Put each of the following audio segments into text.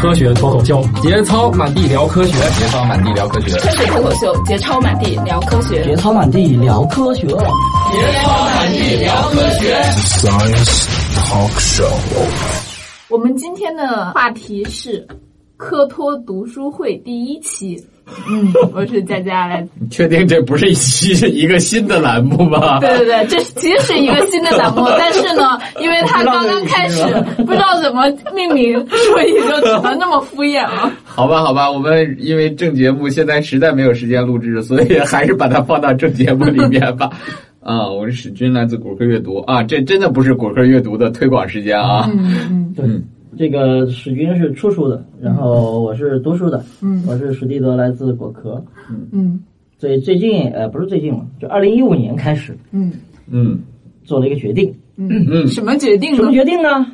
科学脱口秀，节操满地聊科学，节操满地聊科学，科学脱口秀，节操满地聊科学，节操满地聊科学，节操满地聊科学。Science Talk Show。我们今天的话题是科托读书会第一期。嗯，我是佳佳来。你确定这不是一期一个新的栏目吗？对对对，这其实是一个新的栏目，但是呢，因为它刚刚开始，不知道怎么命名，所以就只能那么敷衍了。好吧，好吧，我们因为正节目现在实在没有时间录制，所以还是把它放到正节目里面吧。啊，我是史军，来自果壳阅读啊，这真的不是果壳阅读的推广时间啊。嗯嗯，对。这个史军是出书的，然后我是读书的，嗯，我是史蒂德，来自果壳，嗯。嗯，所以最近呃不是最近了，就二零一五年开始，嗯。嗯，做了一个决定，嗯。嗯，什么决定？什么决定呢？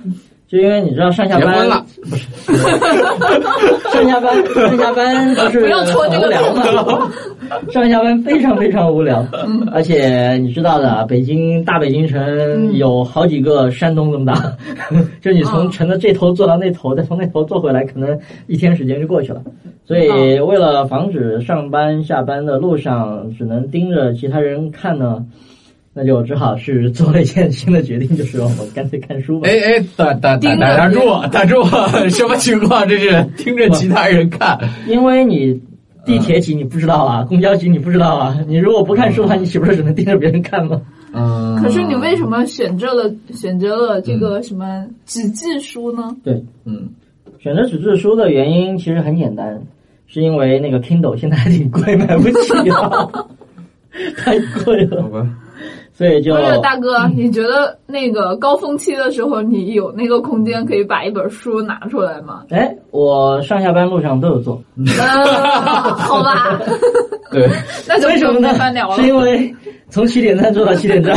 就因为你知道上下班了。不是 上下班上下班都是很无聊嘛，上下班非常非常无聊，而且你知道的，北京大北京城有好几个山东这么大，就你从城的这头坐到那头，再从那头坐回来，可能一天时间就过去了。所以为了防止上班下班的路上只能盯着其他人看呢。那就只好是做了一件新的决定，就是我干脆看书吧。哎哎，打打打打住，打住！什么情况？这是听着其他人看？因为你地铁挤你不知道啊，公交挤你不知道啊。你如果不看书的话，你岂不是只能盯着别人看吗？嗯。可是你为什么选择了选择了这个什么纸质书呢？对，嗯，选择纸质书的原因其实很简单，是因为那个 Kindle 现在还挺贵，买不起啊，太贵了。好吧。所以就大哥，你觉得那个高峰期的时候，你有那个空间可以把一本书拿出来吗？哎，我上下班路上都有做。好吧。对。那就为什么呢？是因为从起点站坐到起点站，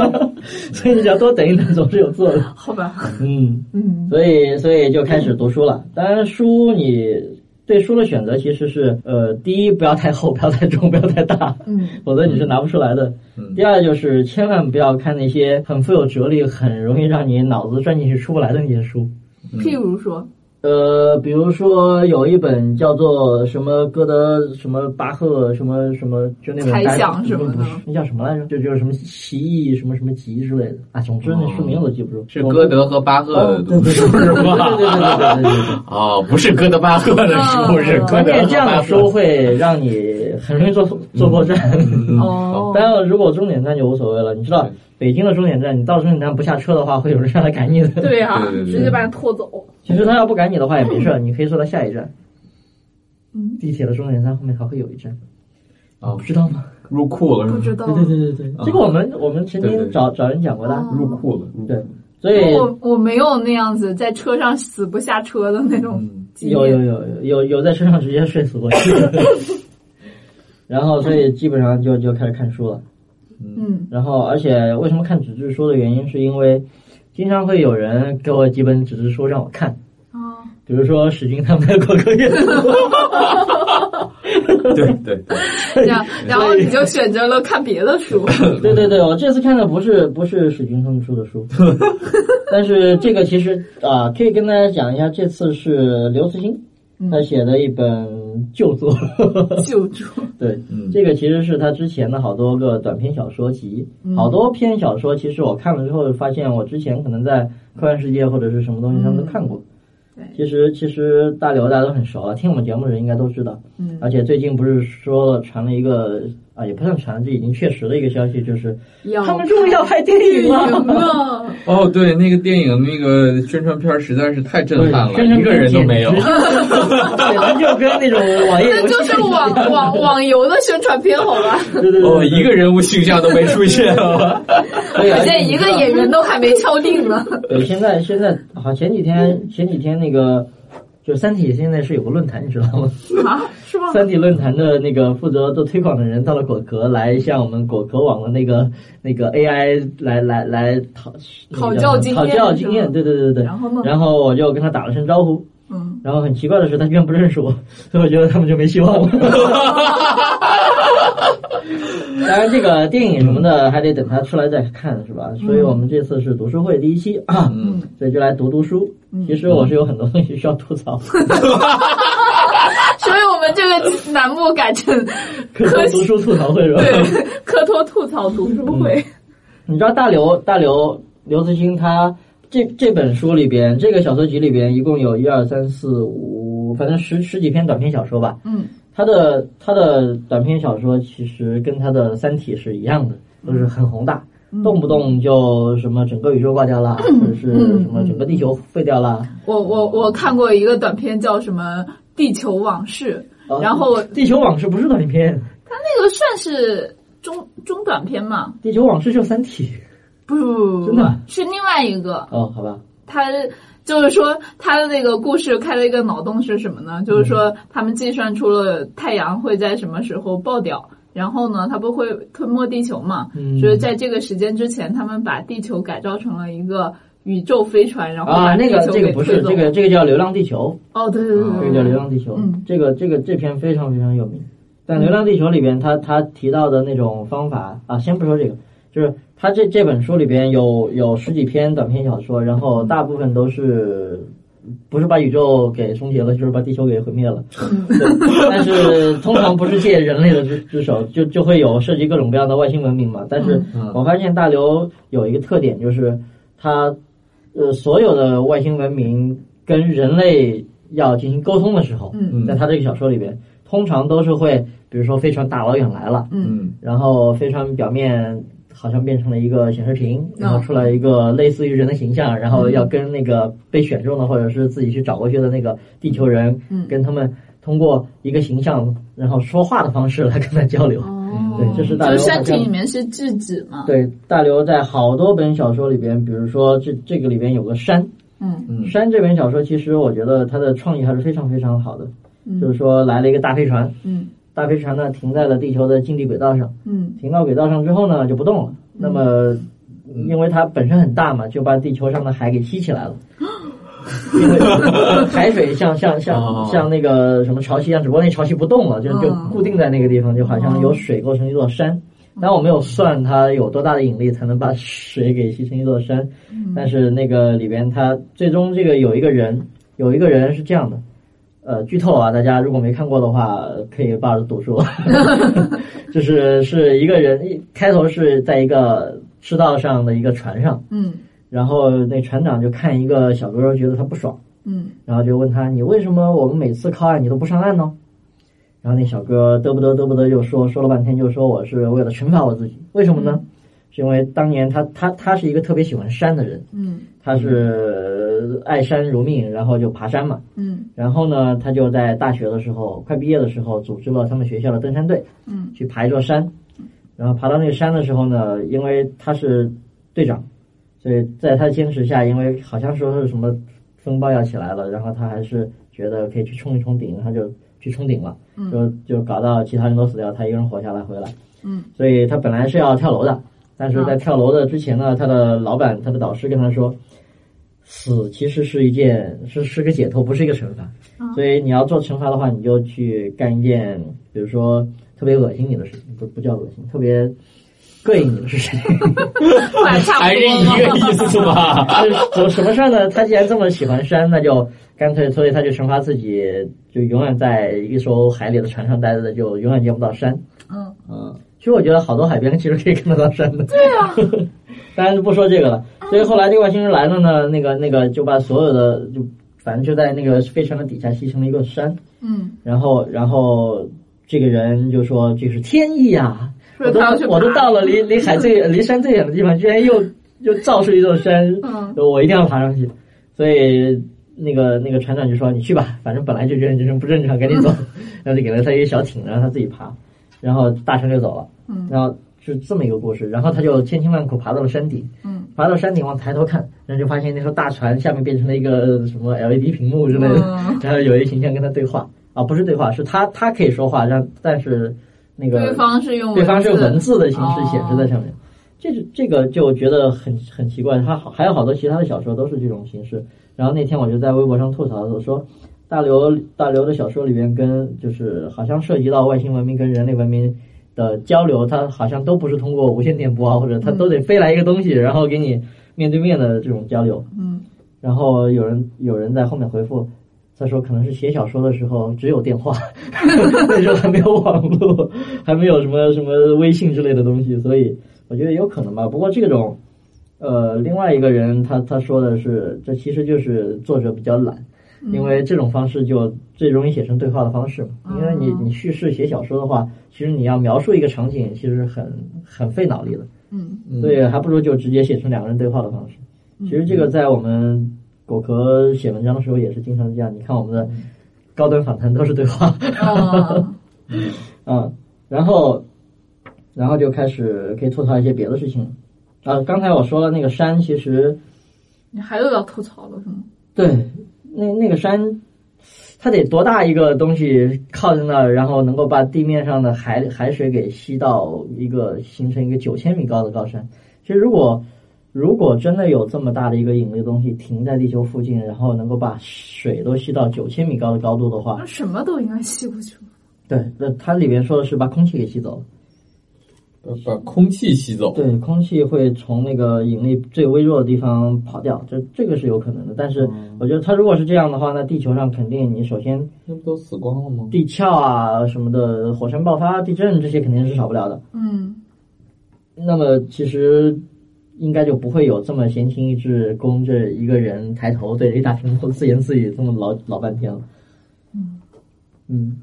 所以你只要多等一等，总是有做的。好吧。嗯嗯。所以，所以就开始读书了。当然，书你。对书的选择其实是，呃，第一不要太厚，不要太重，不要太大，嗯，否则你是拿不出来的。第二就是千万不要看那些很富有哲理、很容易让你脑子钻进去出不来的那些书，譬如说。呃，比如说有一本叫做什么歌德什么巴赫什么什么，就那本猜想什么的，那叫什么来着？就就是什么奇异什么什么集之类的啊。总之那书名我都记不住。是歌德和巴赫的书是吗？对对对对对对。哦，不是歌德巴赫的书，是歌德这样的书会让你很容易坐坐过站。哦。当然了，如果终点站就无所谓了。你知道北京的终点站，你到终点站不下车的话，会有人上来赶你的。对呀，直接把你拖走。其实他要不赶你的话也没事，你可以坐到下一站。嗯，地铁的终点站后面还会有一站。啊，不知道吗？入库了是不知道。对对对对对，这个我们我们曾经找找人讲过的。入库了，对。所以，我我没有那样子在车上死不下车的那种。有有有有有在车上直接睡死过去。然后，所以基本上就就开始看书了。嗯。然后，而且为什么看纸质书的原因，是因为。经常会有人给我几本纸质书让我看，哦，比如说史军他们的果壳阅读，对对对，这样，然后你就选择了看别的书。对对对，我这次看的不是不是史军他们出的书，但是这个其实啊，可以跟大家讲一下，这次是刘慈欣他写的一本。旧作，旧作，对，这个其实是他之前的好多个短篇小说集，好多篇小说，其实我看了之后发现，我之前可能在科幻世界或者是什么东西上都看过。对，其实其实大刘大家都很熟了，听我们节目的人应该都知道。嗯，而且最近不是说了传了一个啊，也不算传，这已经确实的一个消息，就是他们终于要拍电影了。哦，对，那个电影那个宣传片实在是太震撼了，一个人都没有。对，就跟那种网页那就是网网网游的宣传片，好吧？对对对，哦，一个人物形象都没出现，我现在一个演员都还没敲定呢。对，现在现在好，前几天前几天。那个，就《三体》现在是有个论坛，你知道吗？啊，是吗？三体论坛的那个负责做推广的人到了果壳，来向我们果壳网的那个那个 AI 来来来讨讨教经验，讨教经验。对对对对。然后呢？然后我就跟他打了声招呼。嗯。然后很奇怪的是，他居然不认识我，所以我觉得他们就没希望了。当然，这个电影什么的还得等他出来再看，是吧？所以我们这次是读书会第一期啊，嗯所以就来读读书。其实我是有很多东西需要吐槽，们这个栏目改成科托读书吐槽会是吧？对科托吐槽读书会。你知道大刘大刘刘慈欣他这这本书里边，这个小说集里边一共有一二三四五，反正十十几篇短篇小说吧。嗯他的他的短篇小说其实跟他的《三体》是一样的，都是很宏大，动不动就什么整个宇宙挂掉了，或者是什么整个地球废掉了。我我我看过一个短片叫什么《地球往事》，啊然后地球往事不是短片，它那个算是中中短片嘛？地球往事就《三体》不不不不真的是另外一个。哦，好吧，他就是说他的那个故事开了一个脑洞是什么呢？就是说他们计算出了太阳会在什么时候爆掉。然后呢，它不会吞没地球嘛？嗯就是在这个时间之前，他们把地球改造成了一个宇宙飞船，然后啊，那个这个不是这个这个叫《流浪地球》。哦，对对对啊对，这个叫《流浪地球》嗯这个这个这篇非常非常有名。但《流浪地球》里边，他他提到的那种方法啊，先不说这个，就是他这这本书里边有有十几篇短篇小说，然后大部分都是不是把宇宙给终结了，就是把地球给毁灭了。但是通常不是借人类的之之手，就就会有涉及各种各样的外星文明嘛。但是嗯我发现大刘有一个特点，就是他呃所有的外星文明跟人类要进行沟通的时候，嗯。在他这个小说里边，通常都是会，比如说飞船大老远来了，嗯。然后飞船表面好像变成了一个显示屏，然后嗯出来一个类似于人的形象，然后要跟那个被选中的或者是自己去找过去的那个地球人，嗯。跟他们通过一个形象然后说话的方式来跟他交流。哦，对这是大就《山体里面是质子嘛？对，大刘在好多本小说里边，比如说这这个里边有个山，嗯。嗯。山这本小说其实我觉得它的创意还是非常非常好的，嗯。就是说来了一个大飞船，嗯。大飞船呢停在了地球的近地轨道上，嗯。停到轨道上之后呢就不动了。那么，因为它本身很大嘛，就把地球上的海给吸起来了。因为海水像像哦。像像那个什么潮汐一样，只不过那潮汐不动了，就就嗯固定在那个地方，就好像有水构成一座山。但我没有算它有多大的引力才能把水给吸成一座山，但是那个里边它最终这个有一个人，有一个人是这样的，呃，剧透啊，大家如果没看过的话，可以抱着读书。就是是一个人，一开头是在一个赤道上的一个船上，嗯然后那船长就看一个小哥觉得他不爽，嗯然后就问他：“你为什么我们每次靠岸你都不上岸呢？”然后那小哥嘚不嘚嘚不嘚就说说了半天，就说我是为了惩罚我自己，为什么呢？是因为当年他他他是一个特别喜欢山的人，嗯他是爱山如命，然后就爬山嘛。嗯然后呢，他就在大学的时候，快毕业的时候，组织了他们学校的登山队，嗯，去爬一座山。然后爬到那个山的时候呢，因为他是队长，所以在他坚持下，因为好像说是什么风暴要起来了，然后他还是觉得可以去冲一冲顶，他就去冲顶了，就就搞到其他人都死掉，他一个人活下来回来。嗯，所以他本来是要跳楼的，但是在跳楼的之前呢，他的老板、他的导师跟他说，死其实是一件是是个解脱，不是一个惩罚。所以你要做惩罚的话，你就去干一件，比如说特别恶心你的事情，不不叫恶心，特别膈应你的事情。后来差还是 一个意思吧？就是怎么什么事儿呢？他既然这么喜欢山，那就干脆，所以他就惩罚自己，就永远在一艘海里的船上待着，就永远见不到山。嗯嗯，其实我觉得好多海边其实可以看得到山的。对啊，当然就不说这个了。所以后来这个外星人来了呢，那个那个就把所有的就反正就在那个飞船的底下吸成了一个山，嗯，然后然后这个人就说这是天意呀、我都我都到了离离海最离山最远的地方，居然又又造出一座山，嗯我一定要爬上去。所以那个那个船长就说：“你去吧，反正本来就觉得你这人不正常，赶紧走。”然后就给了他一个小艇，让他自己爬，然后大船就走了。嗯然后是这么一个故事，然后他就千辛万苦爬到了山顶，嗯，爬到山顶往抬头看，然后就发现那艘大船下面变成了一个什么 LED 屏幕之类的，嗯 然后有一个形象跟他对话啊，不是对话，是他他可以说话，让但是那个对方是用对方是用文字字的形式显示在上面。这是这个就觉得很很奇怪，他好还有好多其他的小说都是这种形式。然后那天我就在微博上吐槽，我说大刘大刘的小说里边跟就是好像涉及到外星文明跟人类文明的交流，它好像都不是通过无线电波啊，或者它都得飞来一个东西，然后给你面对面的这种交流。嗯，然后有人有人在后面回复，他说可能是写小说的时候只有电话，那时候还没有网络，还没有什么什么微信之类的东西，所以我觉得有可能吧。不过这种，呃，另外一个人他他说的是，这其实就是作者比较懒。因为这种方式就最容易写成对话的方式嘛。因为你你叙事写小说的话，其实你要描述一个场景，其实很很费脑力的。嗯，所以还不如就直接写成两个人对话的方式。其实这个在我们果壳写文章的时候也是经常这样。你看我们的高端访谈都是对话。啊，嗯，然后然后就开始可以吐槽一些别的事情。啊，刚才我说了那个山，其实你还有要吐槽了是吗？对。那那个山，它得多大一个东西靠在那儿，然后能够把地面上的海海水给吸到一个形成一个九千米高的高山。其实如果如果真的有这么大的一个引力东西停在地球附近，然后能够把水都吸到九千米高的高度的话，那什么都应该吸过去了。对，那它里边说的是把空气给吸走了。呃，把空气吸走。对，空气会从那个引力最微弱的地方跑掉，这这个是有可能的。但是我觉得它如果是这样的话，那地球上肯定你首先那不都死光了吗？地壳啊什么的，火山爆发、地震这些肯定是少不了的。嗯，那么其实应该就不会有这么闲情逸致供这一个人抬头对着一大屏幕自言自语这么老老半天了。嗯嗯，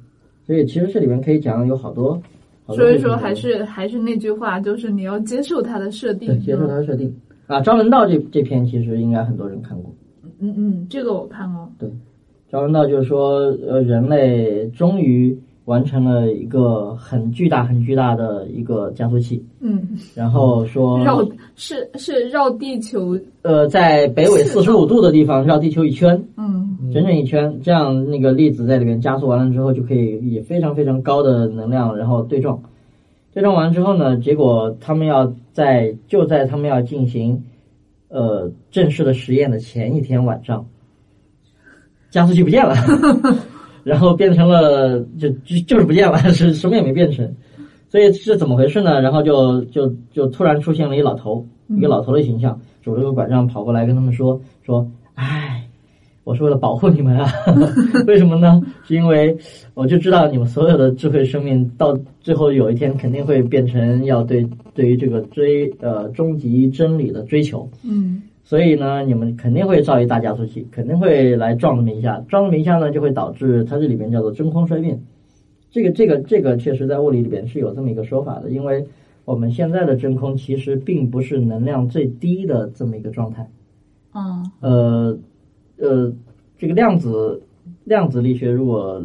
所以其实这里面可以讲有好多。所以说，还是还是那句话，就是你要接受它的设定。对，接受它的设定。啊，张文道这这篇其实应该很多人看过。嗯嗯，这个我看过。对，张文道就是说，呃，人类终于完成了一个很巨大、很巨大的一个加速器。嗯。然后说。绕是是绕地球。呃，在北纬四十五度的地方绕地球一圈。嗯。整整一圈，这样那个粒子在里面加速完了之后，就可以以非常非常高的能量，然后对撞。对撞完之后呢，结果他们要在就在他们要进行呃正式的实验的前一天晚上，加速器不见了，然后变成了就就就是不见了，是什么也没变成。所以是怎么回事呢？然后就就就突然出现了一老头，一个老头的形象，拄着个拐杖跑过来跟他们说说，哎。我是为了保护你们啊，为什么呢？是因为我就知道你们所有的智慧生命到最后有一天肯定会变成要对对于这个追呃终极真理的追求，嗯，所以呢，你们肯定会造一大加速器，肯定会来撞这么一下，撞这么一下呢，就会导致它这里面叫做真空衰变。这个这个这个确实在物理里边是有这么一个说法的，因为我们现在的真空其实并不是能量最低的这么一个状态，嗯，呃。呃，这个量子量子力学如果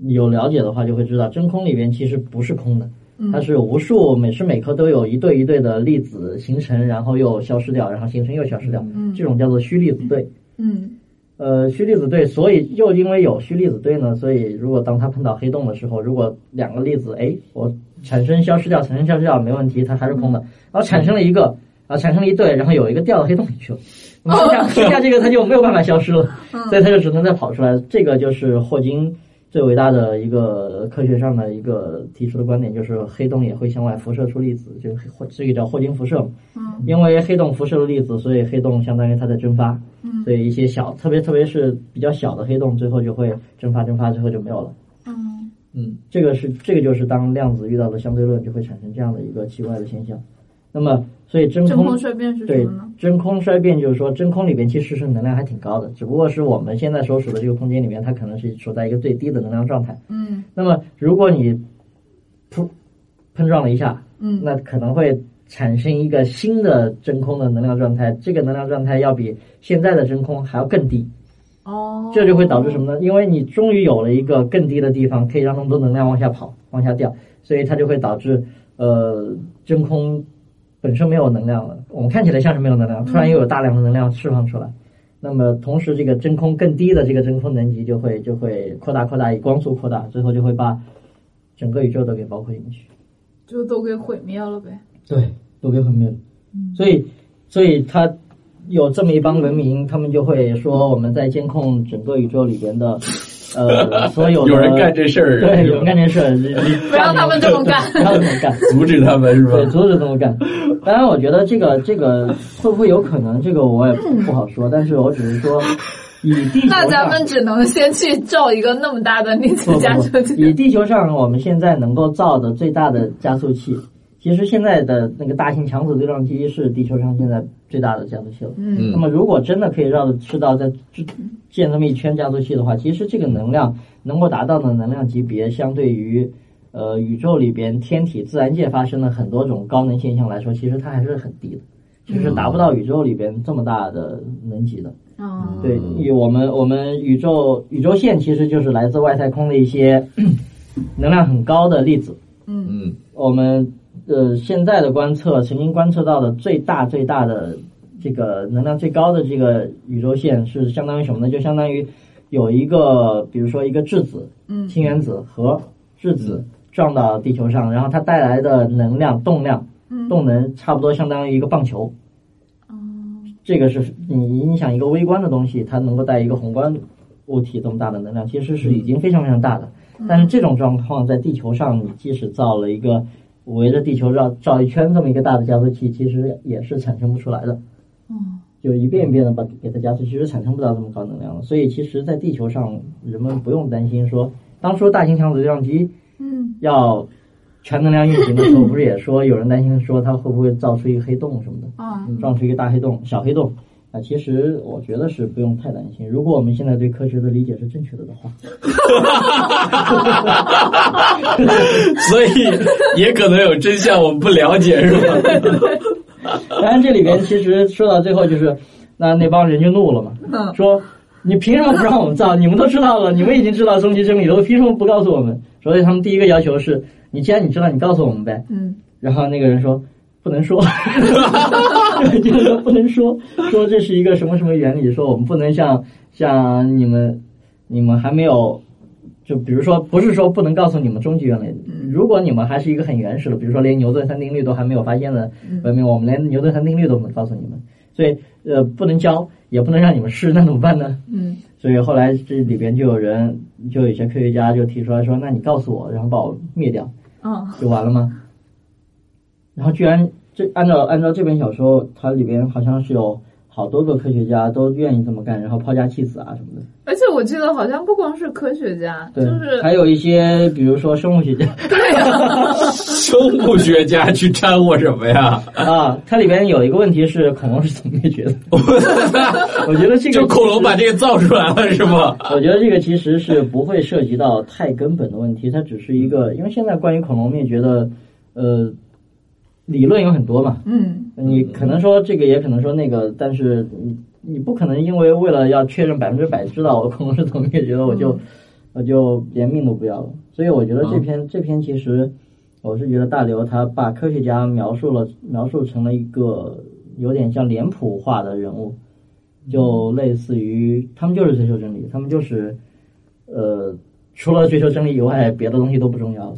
有了解的话，就会知道真空里边其实不是空的，它是无数每时每刻都有一对一对的粒子形成，然后又消失掉，然后形成又消失掉，这种叫做虚粒子对。嗯，呃，虚粒子对，所以又因为有虚粒子对呢，所以如果当它碰到黑洞的时候，如果两个粒子哎，我产生消失掉，产生消失掉没问题，它还是空的，然后产生了一个啊，产生了一对，然后有一个掉到黑洞里去了。剩下剩下这个它就没有办法消失了，所以它就只能再跑出来。这个就是霍金最伟大的一个科学上的一个提出的观点，就是黑洞也会向外辐射出粒子，就霍这个叫霍金辐射。嗯，因为黑洞辐射了粒子，所以黑洞相当于它在蒸发。嗯，所以一些小，特别特别是比较小的黑洞，最后就会蒸发蒸发，最后就没有了。嗯嗯，这个是这个就是当量子遇到了相对论，就会产生这样的一个奇怪的现象。那么。所以真空衰变是什么呢？真空衰变就是说，真空里边其实是能量还挺高的，只不过是我们现在所处的这个空间里面，它可能是处在一个最低的能量状态。嗯。那么，如果你噗碰撞了一下，嗯，那可能会产生一个新的真空的能量状态，这个能量状态要比现在的真空还要更低。哦。这就会导致什么呢？因为你终于有了一个更低的地方，可以让那么多能量往下跑、往下掉，所以它就会导致呃真空。本身没有能量了，我们看起来像是没有能量，突然又有大量的能量释放出来，那么同时这个真空更低的这个真空能级就会就会扩大扩大以光速扩大，最后就会把整个宇宙都给包括进去，就都给毁灭了呗。对，都给毁灭了。所以，所以他有这么一帮文明，他们就会说我们在监控整个宇宙里边的呃，所有有人干这事儿，对，有人干这事儿，不让他们这么干，不让他们干，阻止他们是吧？对，阻止这么干。当然，我觉得这个这个会不会有可能，这个我也不好说。但是我只是说，以地球那咱们只能先去造一个那么大的粒子加速器。以地球上我们现在能够造的最大的加速器，其实现在的那个大型强子对撞机是地球上现在最大的加速器了。嗯。那么，如果真的可以绕着赤道再建这么一圈加速器的话，其实这个能量能够达到的能量级别，相对于。呃，宇宙里边天体自然界发生的很多种高能现象来说，其实它还是很低的，就是达不到宇宙里边这么大的能级的。哦，对，以我们我们宇宙宇宙线其实就是来自外太空的一些 能量很高的粒子。嗯嗯，我们呃现在的观测曾经观测到的最大最大的这个能量最高的这个宇宙线是相当于什么呢？就相当于有一个比如说一个质子，嗯，氢原子和质子。撞到地球上，然后它带来的能量动量，动能差不多相当于一个棒球。哦，这个是你影响一个微观的东西，它能够带一个宏观物体这么大的能量，其实是已经非常非常大的。但是这种状况在地球上，你即使造了一个围着地球绕绕一圈这么一个大的加速器，其实也是产生不出来的。哦，就一遍一遍的把给它加速，其实产生不到这么高能量了。所以其实，在地球上，人们不用担心说，当初大型强子对撞机。嗯，要全能量运行的时候，不是也说有人担心说它会不会造出一个黑洞什么的？啊，撞出一个大黑洞、小黑洞啊？其实我觉得是不用太担心。如果我们现在对科学的理解是正确的的话，所以也可能有真相我们不了解，是吧？当然，这里边其实说到最后就是那那帮人就怒了嘛，说。你凭什么不让我们造？你们都知道了，你们已经知道终极真理了，凭什么不告诉我们？所以他们第一个要求是，你既然你知道，你告诉我们呗。嗯。然后那个人说不能说，就是说不能说，说这是一个什么什么原理，说我们不能像像你们，你们还没有，就比如说不是说不能告诉你们终极原理，如果你们还是一个很原始的，比如说连牛顿三定律都还没有发现的文明，我们连牛顿三定律都不能告诉你们，所以呃不能教。也不能让你们试，那怎么办呢？嗯，所以后来这里边就有人，就有些科学家就提出来说：“那你告诉我，然后把我灭掉，嗯，就完了吗？”然后居然这按照按照这本小说，它里边好像是有。好多个科学家都愿意这么干，然后抛家弃子啊什么的。而且我记得好像不光是科学家，就是还有一些，比如说生物学家。对呀，生物学家去掺和什么呀？啊，它里边有一个问题是恐龙是怎么灭绝的？我觉得这个就恐龙把这个造出来了是吗？我觉得这个其实是不会涉及到太根本的问题，它只是一个，因为现在关于恐龙灭绝的，呃。理论有很多嘛，嗯，你可能说这个，也可能说那个，但是你你不可能因为为了要确认百分之百知道我恐龙是怎么灭绝的，我就我就连命都不要了。所以我觉得这篇这篇其实，我是觉得大刘他把科学家描述了描述成了一个有点像脸谱化的人物，就类似于他们就是追求真理，他们就是呃除了追求真理以外，别的东西都不重要了。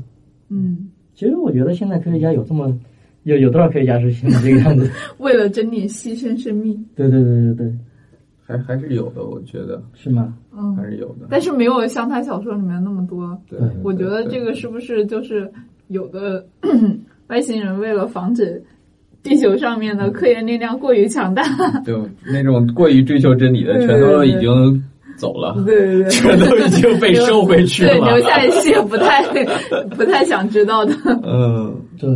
嗯，其实我觉得现在科学家有这么。有有多少科学家是现在这个样子？为了真理牺牲生命？对对对对对，还还是有的，我觉得是吗？嗯，还是有的，但是没有像他小说里面那么多。对，我觉得这个是不是就是有的 外星人为了防止地球上面的科研力量过于强大，就那种过于追求真理的，全都已经走了，对对对，全都已经被收回去了，留下一些不太不太想知道的。嗯，对。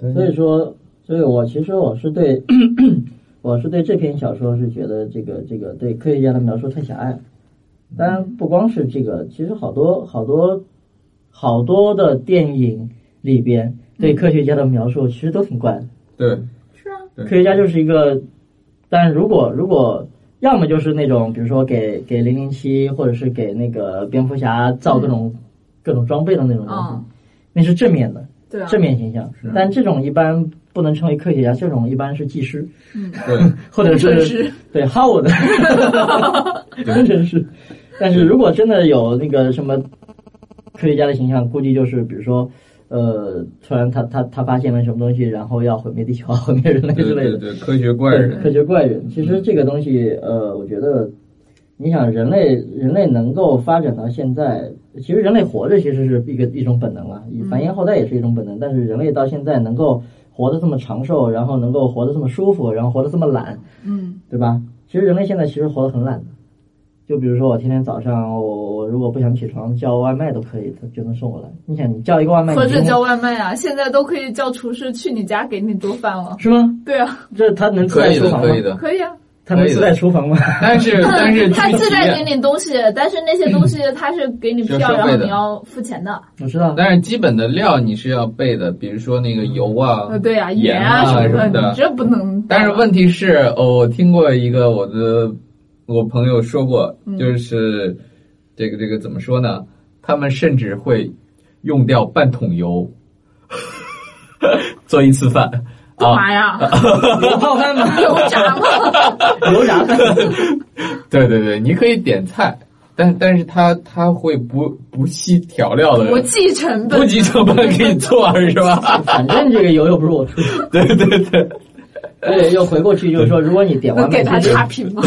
对，所以说，所以我其实我是对，我是对这篇小说是觉得这个这个对科学家的描述太狭隘。当然，不光是这个，其实好多好多好多的电影里边对科学家的描述其实都挺怪的。对，是啊，科学家就是一个，但如果如果要么就是那种，比如说给给零零七或者是给那个蝙蝠侠造各种各种装备的那种东西，那是正面的。对，正面形象，但这种一般不能称为科学家，这种一般是技师，嗯，对，或者是对 Howard，工程师。但是如果真的有那个什么科学家的形象，估计就是比如说，呃，突然他他他发现了什么东西，然后要毁灭地球、毁灭人类之类的，对科学怪人，科学怪人。其实这个东西，呃，我觉得你想人类人类能够发展到现在，其实人类活着其实是一个一种本能了，繁衍后代也是一种本能。但是人类到现在能够活得这么长寿，然后能够活得这么舒服，然后活得这么懒，嗯，对吧？其实人类现在其实活得很懒的。就比如说我天天早上，我我如果不想起床，叫外卖都可以，他就能送过来。你想，你叫一个外卖，何止叫外卖啊，现在都可以叫厨师去你家给你做饭了，是吗？对啊，这他能自可以的，带厨房吗？可以的。可以啊。他能自带厨房吗？但是 但是他自带给你东西，但是那些东西 他是给你票，然后你要付钱的。我知道，但是基本的料你是要备的，比如说那个油啊呃，，对啊，盐啊啊什么的，什么的你这不能。但是问题是，哦，我听过一个我的我朋友说过，嗯就是这个这个怎么说呢？他们甚至会用掉半桶油 做一次饭啊。干嘛呀？油泡饭吗？油炸吗？油炸饭。对对对，你可以点菜，但但是他他会不不惜调料的，不计成本不。计成本给你做是吧？反正这个油又不是我出的，对对对。对，又回过去就是说，如果你点外卖，给他差评吗？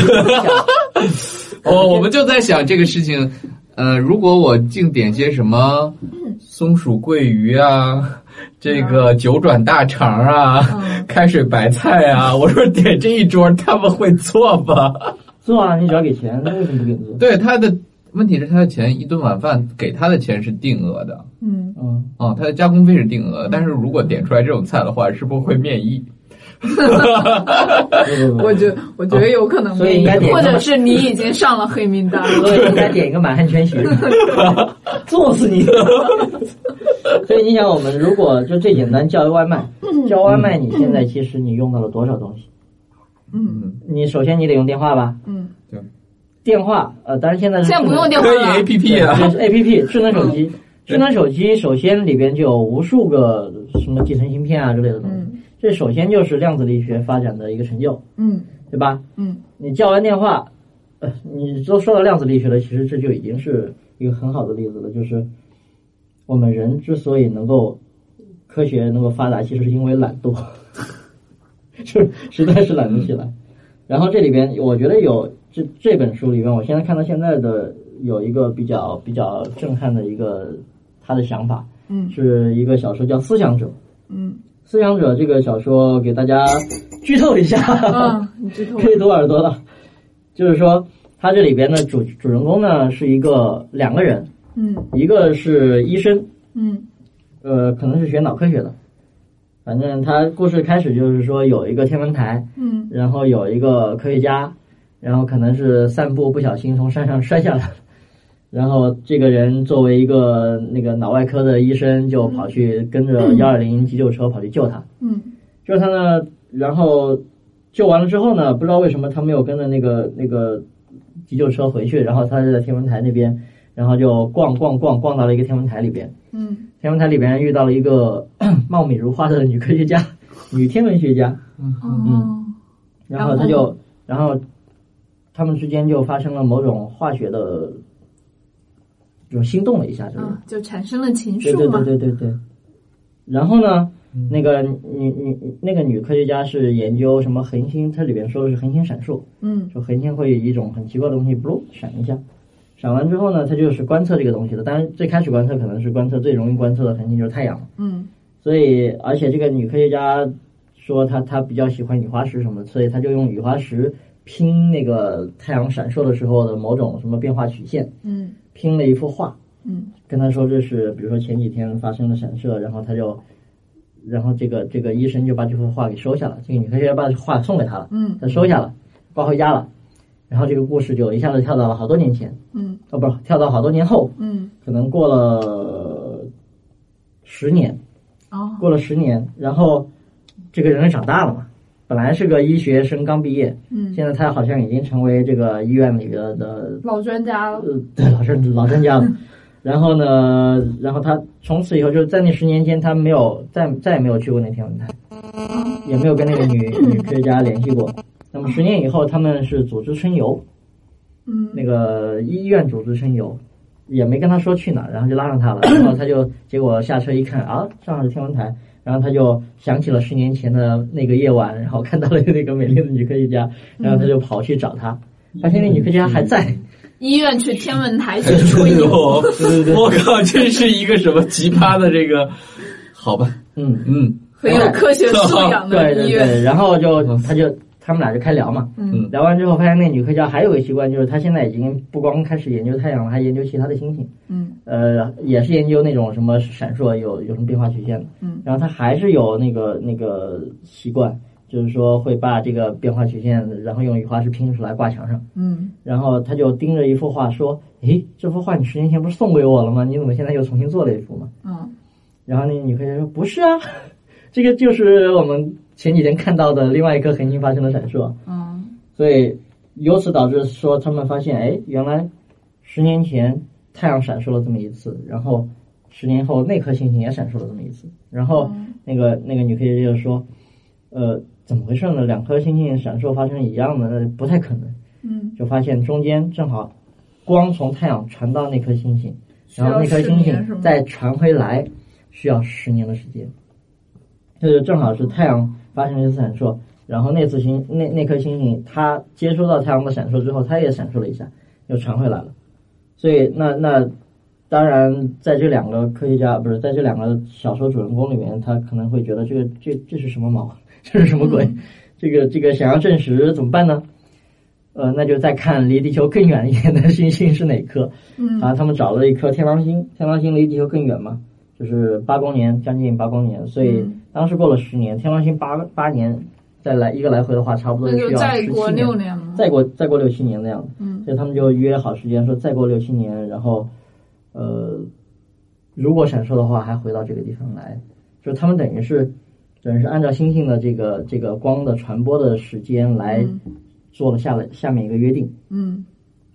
哦，我们就在想这个事情，呃，如果我净点些什么松鼠桂鱼啊，这个九转大肠啊，嗯开水白菜啊，我说点这一桌，他们会做吗？做啊，你只要给钱，那为什么不给做？对，他的问题是他的钱一顿晚饭给他的钱是定额的，嗯，嗯，啊、他的加工费是定额的，但是如果点出来这种菜的话，是不是会面议？我觉我觉得有可能所以应该点或者是你已经上了黑名单了。所以应该点一个满汉全席，揍死你！所以你想，我们如果就最简单叫一外卖，叫外卖，你现在其实你用到了多少东西？嗯嗯，你首先你得用电话吧，嗯，对电话，呃，当然现在是现在不用电话可以了。A P P 啊，A P P 智能手机，智能手机首先里边就有无数个什么集成芯片啊之类的东西，嗯这首先就是量子力学发展的一个成就，嗯对吧？嗯你叫完电话，呃，你都说到量子力学了，其实这就已经是一个很好的例子了，就是我们人之所以能够科学能够发达，其实是因为懒惰，就是实在是懒得起来。然后这里边，我觉得有这这本书里边，我现在看到现在的有一个比较比较震撼的一个他的想法，嗯是一个小说叫《思想者》。嗯《思想者》这个小说给大家剧透一下，可以堵耳朵了。就是说，它这里边的主主人公呢是一个两个人，嗯。一个是医生，嗯。呃，可能是学脑科学的。反正他故事开始就是说有一个天文台，嗯。然后有一个科学家，然后可能是散步不小心从山上摔下来。了，然后这个人作为一个那个脑外科的医生，就跑去跟着幺二零急救车跑去救他。嗯。救他呢，然后救完了之后呢，不知道为什么他没有跟着那个那个急救车回去，然后他就在天文台那边，然后就逛逛逛逛到了一个天文台里边。嗯。天文台里边遇到了一个貌美如花的女科学家，女天文学家，嗯。然后他就，然后他们之间就发生了某种化学的这种心动了一下，就是。啊，就产生了情对对愫嘛。对对对对。然后呢，那个女女那个女科学家是研究什么恒星，它里边说的是恒星闪烁，嗯说恒星会有一种很奇怪的东西，不闪一下，闪完之后呢，它就是观测这个东西的。当然，最开始观测可能是观测最容易观测的恒星就是太阳，嗯所以而且这个女科学家说她她比较喜欢雨花石什么的，所以她就用雨花石拼那个太阳闪烁的时候的某种什么变化曲线，嗯拼了一幅画。嗯。跟他说这是，比如说前几天发生的闪射，然后他就，然后这个这个医生就把这幅画给收下了，这个女科学家把画送给他了，嗯。他收下了，挂回家了，然后这个故事就一下子跳到了好多年前，嗯。哦，不是跳到好多年后，嗯。可能过了十年，哦。过了十年，然后这个人长大了嘛，本来是个医学生刚毕业，嗯，现在他好像已经成为这个医院里的的老专家了。呃，对，老专老专家了。然后呢，然后他从此以后就是在那十年间，他没有再再也没有去过那天文台，也没有跟那个女 女科学家联系过。那么十年以后，他们是组织春游，嗯那个医院组织春游，也没跟他说去哪儿，然后就拉上他了。然后他就结果下车一看啊，上海是天文台，然后他就想起了十年前的那个夜晚，然后看到了那个美丽的女科学家，然后他就跑去找她。发现那女科学家还在。医院去天文台去吹牛，我靠，这是一个什么奇葩的这个？好吧，嗯嗯，很有科学素养的医院。然后就他就他们俩就开聊嘛，嗯，聊完之后发现那女科学家还有个习惯，就是她现在已经不光开始研究太阳了，还研究其他的星星，嗯，呃，也是研究那种什么闪烁有有什么变化曲线的，嗯，然后她还是有那个那个习惯。就是说会把这个变化曲线，然后用雨花石拼出来挂墙上。嗯，然后他就盯着一幅画说：“诶，这幅画你十年前不是送给我了吗？你怎么现在又重新做了一幅嘛？”嗯，然后那女科学家说：“不是啊，这个就是我们前几天看到的另外一颗恒星发生了闪烁。”嗯，所以由此导致说他们发现，哎，原来十年前太阳闪烁了这么一次，然后十年后那颗星星也闪烁了这么一次，然后那个那个女科学家就说：“呃。”怎么回事呢？两颗星星闪烁发生一样的，那不太可能。嗯，就发现中间正好光从太阳传到那颗星星，然后那颗星星再传回来，需要十年的时间。就是正好是太阳发生一次闪烁，然后那次星那那颗星星它接收到太阳的闪烁之后，它也闪烁了一下，又传回来了。所以那那当然在这两个科学家不是在这两个小说主人公里面，他可能会觉得这个这这是什么毛？这是什么鬼？这个这个想要证实怎么办呢？呃，那就再看离地球更远一点的星星是哪颗。嗯啊，他们找了一颗天狼星，天狼星离地球更远嘛，就是八光年，将近八光年。所以当时过了十年，天王星八八年再来一个来回的话，差不多需要十七年。再过再过六七年那样子。嗯，所以他们就约好时间说，再过六七年，然后呃，如果闪烁的话，还回到这个地方来。就他们等于是。等于是按照星星的这个这个光的传播的时间来做了下了下面一个约定，嗯，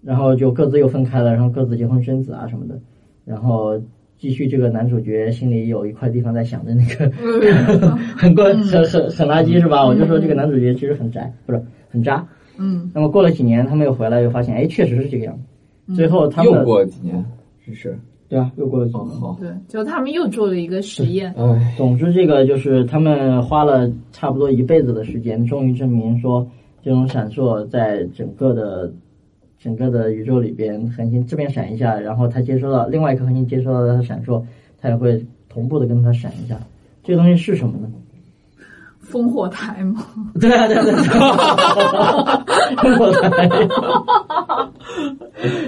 然后就各自又分开了，然后各自结婚生子啊什么的，然后继续这个男主角心里有一块地方在想着那个 很过很很很垃圾是吧？我就说这个男主角其实很宅，不是很渣，嗯。那么过了几年，他们又回来，又发现哎，确实是这个样子。最后他们又过了几年，是是。对啊，又过了几年。对，就他们又做了一个实验。嗯，总之这个就是他们花了差不多一辈子的时间，终于证明说，这种闪烁在整个的整个的宇宙里边，恒星这边闪一下，然后它接收到另外一颗恒星接收到它的闪烁，它也会同步的跟它闪一下。这个东西是什么呢？烽火台吗？对啊，对对对，烽火台。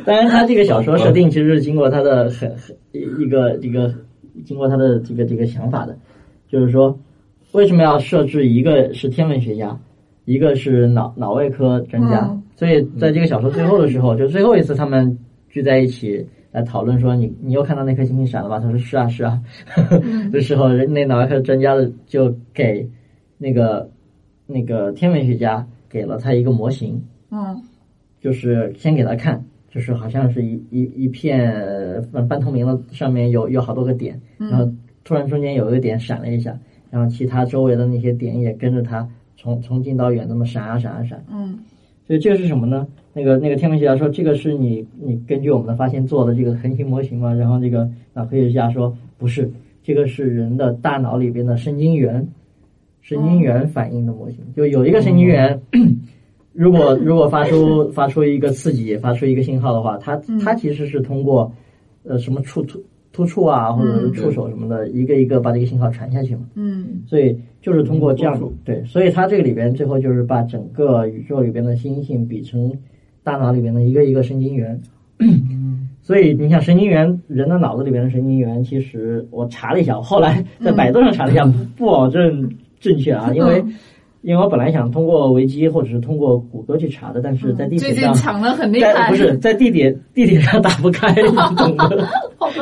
当然，他这个小说设定其实是经过他的很很一个一个经过他的这个这个想法的，就是说为什么要设置一个是天文学家，一个是脑脑外科专家？所以在这个小说最后的时候，就最后一次他们聚在一起来讨论说：“你你又看到那颗星星闪了吧？”他说：“是啊，是啊。” 这时候，那脑外科专家的就给那个那个天文学家给了他一个模型，嗯，就是先给他看。就是好像是一一一片半透明的，上面有有好多个点，然后突然中间有一个点闪了一下，然后其他周围的那些点也跟着它从从近到远那么闪啊闪啊闪。嗯，所以这个是什么呢？那个那个天文学家说，这个是你你根据我们的发现做的这个恒星模型吗？然后这个脑科学家说不是，这个是人的大脑里边的神经元，神经元反应的模型，就有一个神经元。如果如果发出发出一个刺激，发出一个信号的话，它它其实是通过呃什么触突突触啊，或者是触手什么的，一个一个把这个信号传下去嘛。嗯，所以就是通过这样对，所以它这个里边最后就是把整个宇宙里边的星星比成大脑里边的一个一个神经元。嗯 所以你想神经元，人的脑子里边的神经元，其实我查了一下，我后来在百度上查了一下，不保证正确啊，因为。因为我本来想通过维基或者是通过谷歌去查的，但是在地铁上抢的很厉害，不是在地铁地铁上打不开，懂的，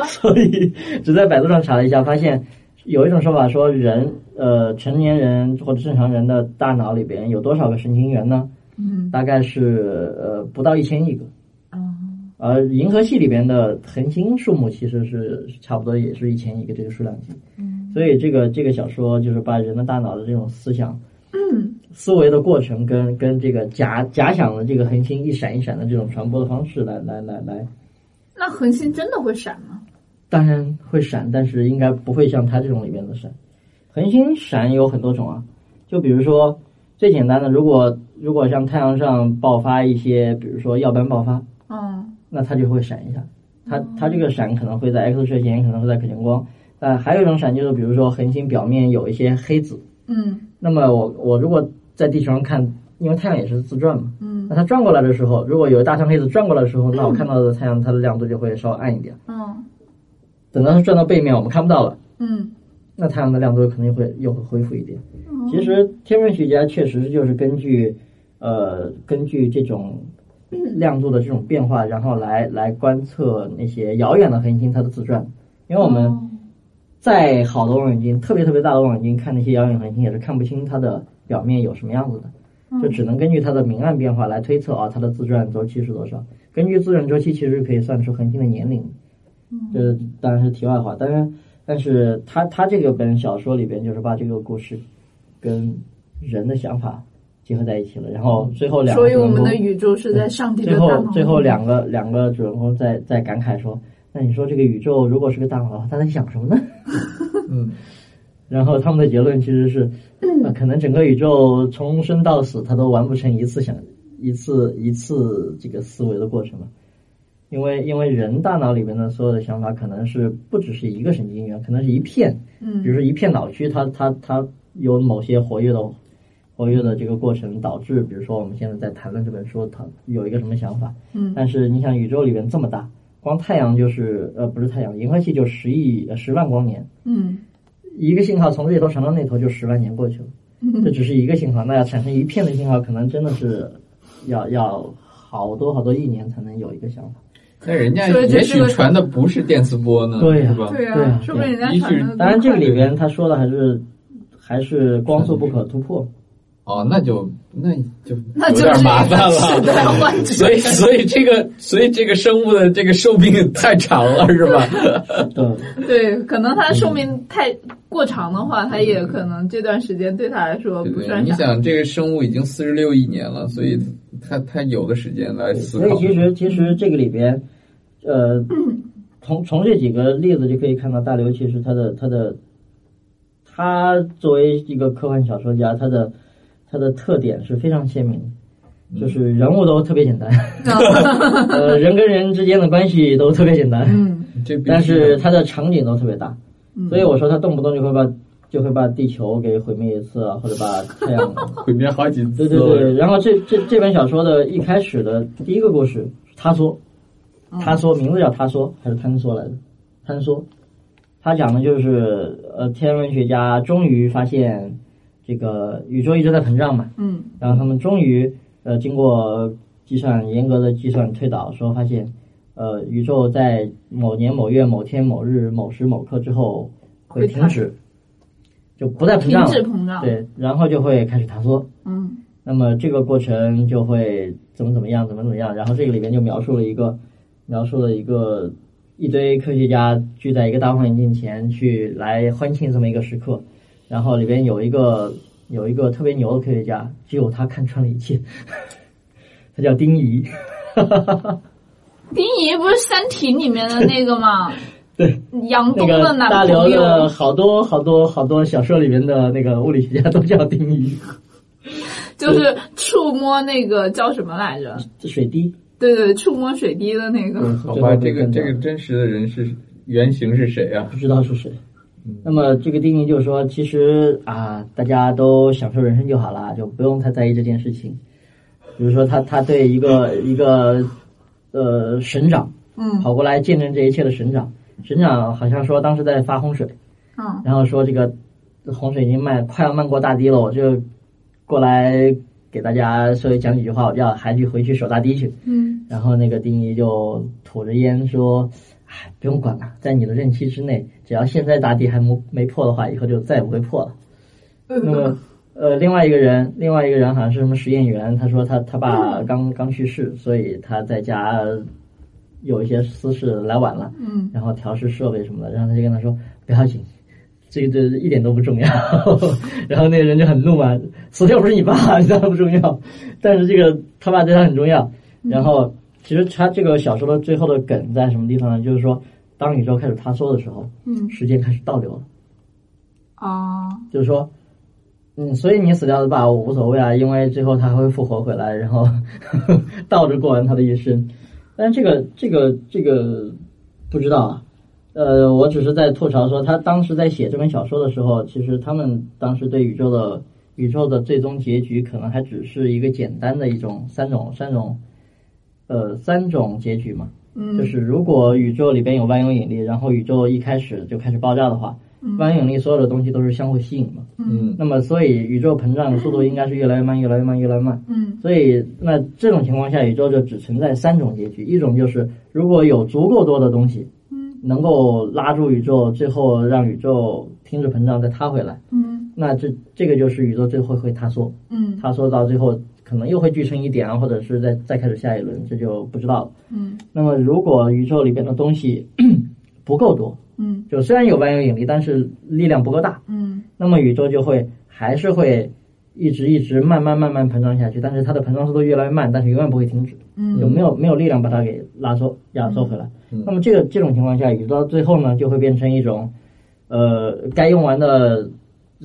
所以只在百度上查了一下，发现有一种说法说人呃成年人或者正常人的大脑里边有多少个神经元呢？嗯，大概是呃不到一千亿个。哦，而银河系里边的恒星数目其实是差不多也是一千亿个这个数量级。嗯，所以这个这个小说就是把人的大脑的这种思想。嗯，思维的过程跟跟这个假假想的这个恒星一闪一闪的这种传播的方式来来来来，那恒星真的会闪吗？当然会闪，但是应该不会像它这种里面的闪。恒星闪有很多种啊，就比如说最简单的，如果如果像太阳上爆发一些，比如说耀斑爆发，嗯那它就会闪一下。它它这个闪可能会在 X 射线，也可能会在可见光。呃，还有一种闪就是，比如说恒星表面有一些黑子，嗯那么我我如果在地球上看，因为太阳也是自转嘛，嗯那它转过来的时候，如果有一大象黑子转过来的时候，那我看到的太阳它的亮度就会稍微暗一点。嗯等到它转到背面，我们看不到了，嗯那太阳的亮度肯定会又会恢复一点。其实天文学家确实就是根据呃根据这种 亮度的这种变化，然后来来观测那些遥远的恒星它的自转。因为我们再好的望远镜，特别特别大的望远镜看那些遥远恒星也是看不清它的表面有什么样子的，就只能根据它的明暗变化来推测啊它的自转周期是多少。根据自转周期，其实可以算出恒星的年龄。这当然是题外话，当然，但是他他这个本小说里边就是把这个故事跟人的想法结合在一起了，然后最后两个所以我们的宇宙是在上帝的最后最后两个两个主人公在在感慨说：“那你说这个宇宙如果是个大脑的话，他在想什么呢？” 嗯，然后他们的结论其实是，呃可能整个宇宙从生到死，它都完不成一次想一次一次这个思维的过程了。因为因为人大脑里面的所有的想法，可能是不只是一个神经元，可能是一片，嗯比如说一片脑区，它它它有某些活跃的活跃的这个过程，导致比如说我们现在在谈论这本书，它有一个什么想法。嗯但是你想宇宙里面这么大，光太阳就是呃不是太阳，银河系就十亿呃十万光年，嗯。一个信号从这头传到那头就十万年过去了，这只是一个信号，那要产生一片的信号，可能真的是要要好多好多亿年才能有一个想法。那人家也许传的不是电磁波呢，对吧？对对啊说不定人家也许传的当然，这个里边他说的还是还是光速不可突破。哦，那就那就那就是有点麻烦了。所以，所以这个，所以这个生物的这个寿命太长了，是吧？对，对，可能它寿命太过长的话，它也可能这段时间对它来说不算啥。你想，这个生物已经四十六亿年了，所以它它有的时间来思考。所以其实其实这个里边，呃，从从这几个例子就可以看到，大刘其实他的他的他作为一个科幻小说家，他的他的特点是非常鲜明的，就是人物都特别简单，呃，人跟人之间的关系都特别简单，嗯但是它的场景都特别大，嗯所以我说他动不动就会把就会把地球给毁灭一次啊，或者把太阳。毁灭好几次。对对对，然后这这这本小说的一开始的第一个故事，他说，他说名字叫他说还是坍缩来着？坍缩，他讲的就是呃天文学家终于发现这个宇宙一直在膨胀嘛，嗯。然后他们终于呃经过计算严格的计算推导，说发现呃宇宙在某年某月某天某日某时某刻之后会停止，就不再膨胀停，止膨胀。对，然后就会开始塌缩。嗯。那么这个过程就会怎么怎么样，怎么怎么样，然后这个里面就描述了一个，描述了一个一堆科学家聚在一个大望远镜前去来欢庆这么一个时刻，然后里边有一个有一个特别牛的科学家，只有他看穿了一切，他叫丁仪，丁仪不是《三体》里面的那个吗？对，杨东的男朋大刘的友，好多好多好多小说里面的那个物理学家都叫丁仪，就是触摸那个叫什么来着？水滴，对对，触摸水滴的那个。嗯好吧，这个这个真实的人是原型是谁啊？不知道是谁。那么这个定义就是说，其实啊，大家都享受人生就好了，就不用太在意这件事情。比如说他他对一个一个呃省长嗯。跑过来见证这一切的省长，省长好像说当时在发洪水，嗯。然后说这个洪水已经漫快要漫过大堤了，我就过来给大家稍微讲几句话，我就要还去回去守大堤去。嗯。然后那个丁仪就吐着烟说：“哎，不用管了，在你的任期之内，只要现在大地还没没破的话，以后就再也不会破了。”那么，呃，另外一个人，另外一个人好像是什么实验员，他说他他爸刚刚去世，所以他在家有一些私事来晚了，嗯。然后调试设备什么的，然后他就跟他说不要紧。这个这一点都不重要，然后那个人就很怒嘛，死掉不是你爸，你当然不重要，但是这个他爸对他很重要，然后，其实他这个小说的最后的梗在什么地方呢？就是说，当宇宙开始塌缩的时候，嗯时间开始倒流了。啊就是说，嗯，所以你死掉的吧我无所谓啊，因为最后他会复活回来，然后 倒着过完他的一生。但这个这个这个不知道啊，呃，我只是在吐槽说，他当时在写这本小说的时候，其实他们当时对宇宙的宇宙的最终结局，可能还只是一个简单的一种三种三种，呃，三种结局嘛。嗯，就是如果宇宙里边有万有引力，然后宇宙一开始就开始爆炸的话，万有引力所有的东西都是相互吸引嘛。嗯那么，所以宇宙膨胀的速度应该是越来越慢，越来越慢，越来越慢。嗯所以，那这种情况下，宇宙就只存在三种结局：一种就是如果有足够多的东西嗯能够拉住宇宙，最后让宇宙停止膨胀再塌回来，嗯那这这个就是宇宙最后会塌缩，嗯塌缩到最后可能又会聚成一点啊，或者是再再开始下一轮，这就不知道了。嗯。那么，如果宇宙里边的东西 不够多，嗯。就虽然有万有引力，但是力量不够大，嗯。那么宇宙就会还是会一直一直慢慢慢慢膨胀下去，但是它的膨胀速度越来越慢，但是永远不会停止，嗯。就没有没有力量把它给拉缩压缩回来。嗯。那么这个这种情况下，宇宙到最后呢，就会变成一种，呃，该用完的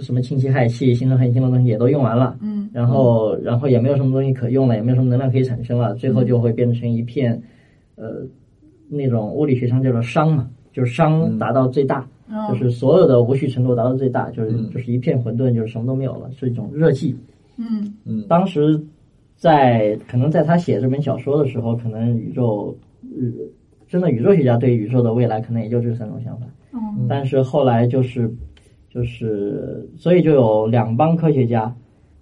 什么氢气氦气、新能恒星的东西也都用完了，嗯。然后然后也没有什么东西可用了，也没有什么能量可以产生了，最后就会变成一片，呃，那种物理学上叫做熵嘛，就是熵达到最大。哦。就是所有的无序程度达到最大，就是、嗯。就是一片混沌，就是什么都没有了，是一种热寂。嗯。嗯。当时在可能在他写这本小说的时候，可能宇宙，呃，真的宇宙学家对宇宙的未来可能也就这三种想法。嗯。但是后来就是就是，所以就有两帮科学家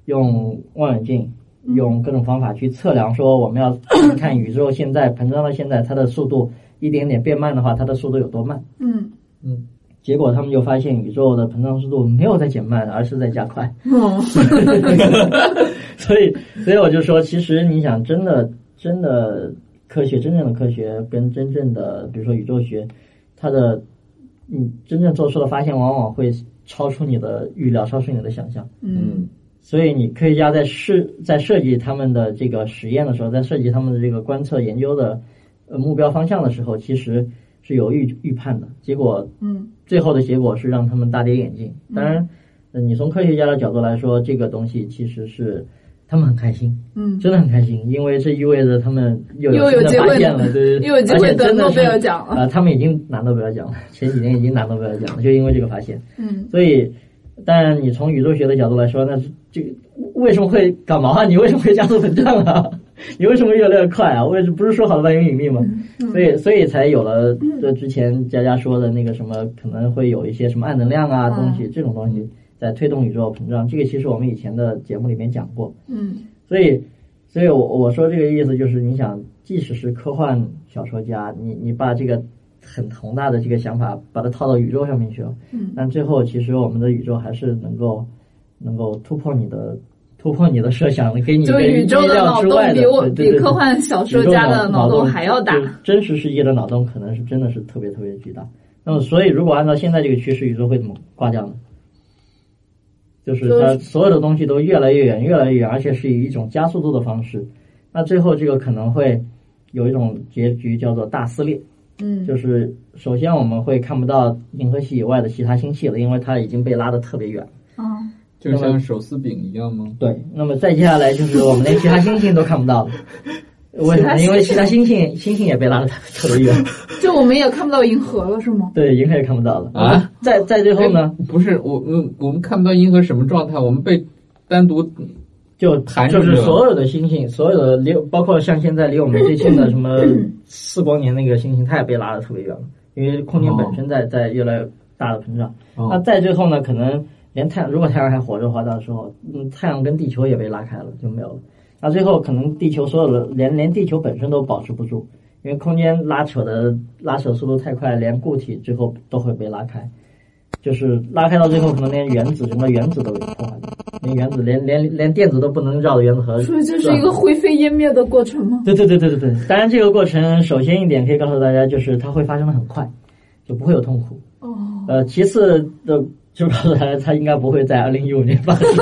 用望远镜。用各种方法去测量，说我们要 看宇宙现在膨胀到现在，它的速度一点点变慢的话，它的速度有多慢？嗯嗯结果他们就发现宇宙的膨胀速度没有在减慢，而是在加快。哦 所以，所以我就说，其实你想，真的，真的科学，真正的科学跟真正的，比如说宇宙学，它的，你真正做出的发现，往往会超出你的预料，超出你的想象。嗯所以，你科学家在设在设计他们的这个实验的时候，在设计他们的这个观测研究的呃目标方向的时候，其实是有预预判的。结果嗯最后的结果是让他们大跌眼镜。当然，呃你从科学家的角度来说，这个东西其实是他们很开心，嗯，真的很开心，因为这意味着他们又又有新的机会了发现了，对对对，又有机会得诺贝尔是奖了啊、他们已经拿诺贝尔奖了，前几年已经拿诺贝尔奖了，就因为这个发现。嗯所以，当然你从宇宙学的角度来说，那这个为什么会感冒啊？你为什么会加速膨胀啊？你为什么越来越快啊？为什不是说好的万有引力吗？所以，所以才有了这之前佳佳说的那个什么，可能会有一些什么暗能量啊嗯东西，这种东西在推动宇宙膨胀。这个其实我们以前的节目里面讲过。嗯所以，所以我我说这个意思就是，你想，即使是科幻小说家，你你把这个很宏大的这个想法把它套到宇宙上面去了，嗯但最后其实我们的宇宙还是能够能够突破你的突破你的设想，给你一就个宇宙的脑洞比我比科幻小说家的脑洞还要大。真实世界的脑洞可能是真的是特别特别巨大。那么，所以如果按照现在这个趋势，宇宙会怎么挂掉呢？就是它所有的东西都越来越远，越来越远，而且是以一种加速度的方式。那最后这个可能会有一种结局叫做大撕裂，嗯就是首先我们会看不到银河系以外的其他星系了，因为它已经被拉得特别远。哦就像手撕饼一样吗？对，那么再接下来就是我们连其他星星都看不到了。为什么？因为其他星星星星也被拉得特别远，就我们也看不到银河了，是吗？对，银河也看不到了啊。在在最后呢，不是我我我们看不到银河什么状态，我们被单独就弹出去就是所有的星星，所有的离，包括像现在离我们最近的什么 四光年那个星星，它也被拉得特别远了，因为空间本身在在越来越大的膨胀。那哦再最后呢，可能连太阳，如果太阳还活着的话，到时候，嗯，太阳跟地球也被拉开了，就没有了。那最后可能地球所有的连连地球本身都保持不住，因为空间拉扯的拉扯速度太快，连固体最后都会被拉开。就是拉开到最后，可能连原子什么原子都有破坏掉，连原子连连连电子都不能绕着原子核。所以这是一个灰飞烟灭的过程吗？对对对对对对，当然这个过程，首先一点可以告诉大家，就是它会发生的很快，就不会有痛苦。哦，呃，其次的就告诉大家，它应该不会在二零一五年发生。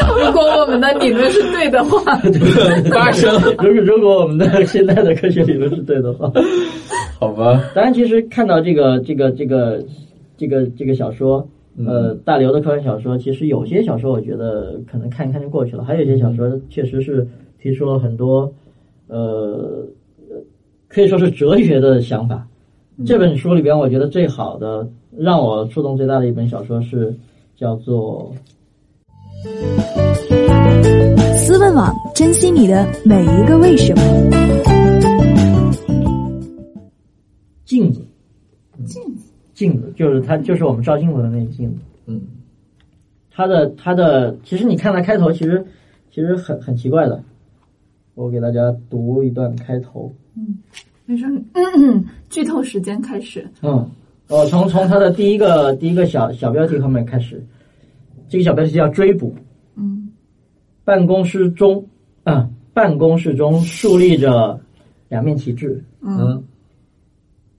如果我们的理论是对的话，发生，如果如果我们的现在的科学理论是对的话，好吧？当然，其实看到这个这个这个这个这个小说，呃，大刘的科幻小说，其实有些小说我觉得可能看一看就过去了，还有一些小说确实是提出了很多呃，可以说是哲学的想法。这本书里边，我觉得最好的、让我触动最大的一本小说是叫做《思问网》，珍惜你的每一个为什么。镜子，镜子，镜子就是它，就是我们照镜子的那个镜子。嗯，它的它的，其实你看它开头，其实其实很很奇怪的。我给大家读一段开头。嗯。没事，嗯，剧透时间开始。嗯，我从从它的第一个第一个小小标题后面开始，这个小标题叫追捕。嗯，办公室中，啊，办公室中树立着两面旗帜。嗯，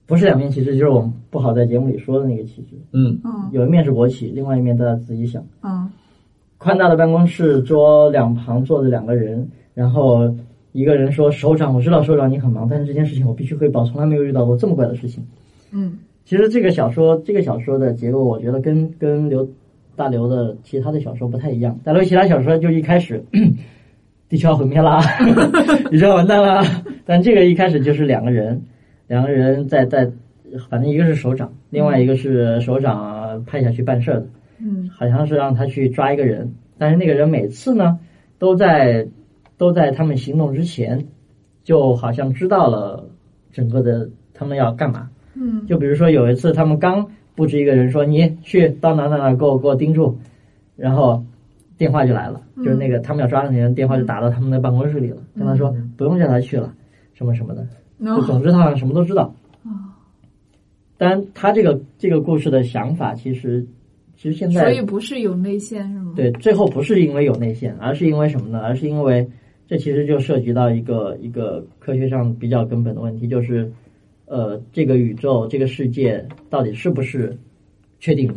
不是两面旗帜，就是我们不好在节目里说的那个旗帜。嗯嗯，有一面是国旗，另外一面大家自己想。嗯，宽大的办公室桌两旁坐着两个人，然后。一个人说：“首长，我知道首长你很忙，但是这件事情我必须汇报，从来没有遇到过这么怪的事情。”嗯，其实这个小说，这个小说的结构，我觉得跟跟刘大刘的其他的小说不太一样。大刘其他小说就一开始，地球要毁灭啦，宇宙完蛋啦。但这个一开始就是两个人，两个人在在，反正一个是首长，另外一个是首长派下去办事的。嗯，好像是让他去抓一个人，但是那个人每次呢都在。都在他们行动之前，就好像知道了整个的他们要干嘛。嗯，就比如说有一次，他们刚布置一个人，说你去到哪哪哪给我给我盯住，然后电话就来了，就是那个他们要抓的那人，电话就打到他们的办公室里了，跟他说不用叫他去了，什么什么的。就总之他好像什么都知道。啊，当然他这个这个故事的想法其实其实现在所以不是有内线是吗？对，最后不是因为有内线，而是因为什么呢？而是因为。这其实就涉及到一个一个科学上比较根本的问题，就是，呃，这个宇宙这个世界到底是不是确定的？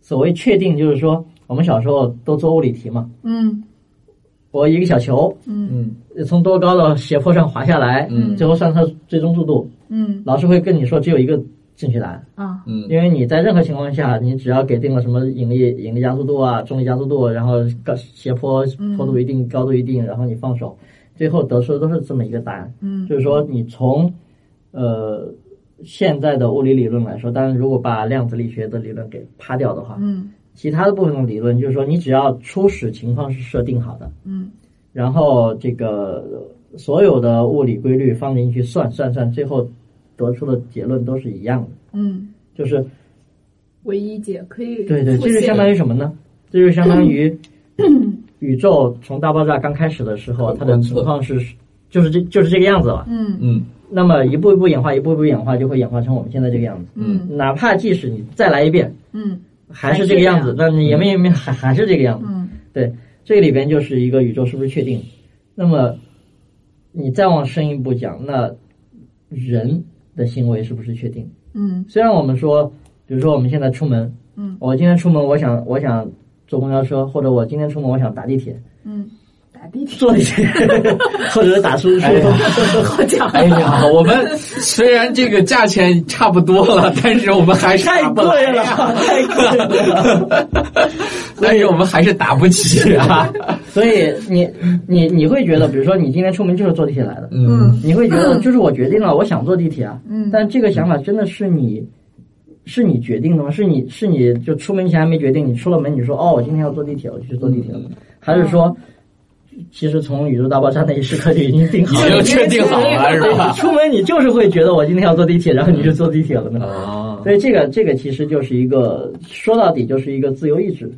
所谓确定，就是说我们小时候都做物理题嘛。嗯。我一个小球，嗯，从多高的斜坡上滑下来，嗯，最后算它最终速度，嗯，老师会跟你说只有一个。正确答案啊，嗯，因为你在任何情况下，你只要给定了什么引力、引力加速度啊、重力加速度，然后高斜坡坡度一定、高度一定，然后你放手，最后得出的都是这么一个答案。嗯，就是说你从呃现在的物理理论来说，当然如果把量子力学的理论给趴掉的话，嗯，其他的部分的理论就是说你只要初始情况是设定好的，嗯，然后这个所有的物理规律放进去算算算，最后。得出的结论都是一样的，嗯，就是唯一解可以对对，这就相当于什么呢？这就相当于 宇宙从大爆炸刚开始的时候，它的情况是就是这就是这个样子了，嗯嗯，那么一步一步演化，一步一步演化，就会演化成我们现在这个样子，嗯，哪怕即使你再来一遍，嗯，还是这个样子，那你也没也没还还是这个样子，嗯，对，这里边就是一个宇宙是不是确定？那么你再往深一步讲，那人。的行为是不是确定？嗯，虽然我们说，比如说我们现在出门，嗯，我今天出门，我想我想坐公交车，或者我今天出门，我想打地铁，嗯，打地铁，坐地铁，或者是打出租车，好讲。哎呀，我们虽然这个价钱差不多了，但是我们还是太贵了，太贵了，但是我们还是打不起啊。所以你你你会觉得，比如说你今天出门就是坐地铁来的，嗯，你会觉得就是我决定了，我想坐地铁啊，嗯，但这个想法真的是你，是你决定的吗？是你是你就出门前还没决定，你出了门你说哦，我今天要坐地铁，我就去坐地铁了，还是说，其实从宇宙大爆炸那一时刻就已经定好了，已经确定好了是吧？出门你就是会觉得我今天要坐地铁，然后你就坐地铁了呢。哦，所以这个这个其实就是一个说到底就是一个自由意志，